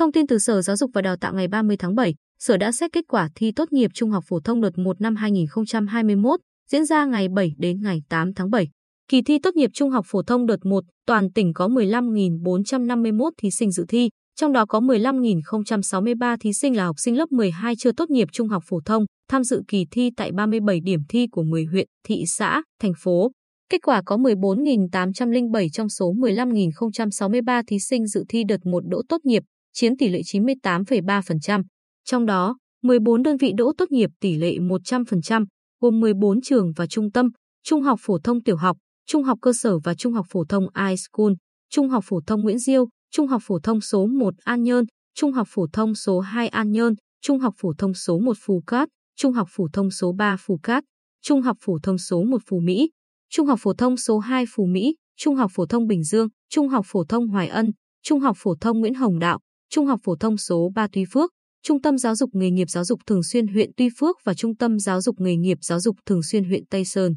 Thông tin từ Sở Giáo dục và Đào tạo ngày 30 tháng 7, Sở đã xét kết quả thi tốt nghiệp trung học phổ thông đợt 1 năm 2021, diễn ra ngày 7 đến ngày 8 tháng 7. Kỳ thi tốt nghiệp trung học phổ thông đợt 1, toàn tỉnh có 15.451 thí sinh dự thi, trong đó có 15.063 thí sinh là học sinh lớp 12 chưa tốt nghiệp trung học phổ thông, tham dự kỳ thi tại 37 điểm thi của 10 huyện, thị xã, thành phố. Kết quả có 14.807 trong số 15.063 thí sinh dự thi đợt 1 đỗ tốt nghiệp, chiếm tỷ lệ 98,3%. Trong đó, 14 đơn vị đỗ tốt nghiệp tỷ lệ 100%, gồm 14 trường và trung tâm, trung học phổ thông tiểu học, trung học cơ sở và trung học phổ thông iSchool, trung học phổ thông Nguyễn Diêu, trung học phổ thông số 1 An Nhơn, trung học phổ thông số 2 An Nhơn, trung học phổ thông số 1 Phù Cát, trung học phổ thông số 3 Phù Cát, trung học phổ thông số 1 Phù Mỹ, trung học phổ thông số 2 Phù Mỹ, trung học phổ thông Bình Dương, trung học phổ thông Hoài Ân, trung học phổ thông Nguyễn Hồng Đạo, trung học phổ thông số 3 Tuy Phước, Trung tâm Giáo dục Nghề nghiệp Giáo dục Thường xuyên huyện Tuy Phước và Trung tâm Giáo dục Nghề nghiệp Giáo dục Thường xuyên huyện Tây Sơn.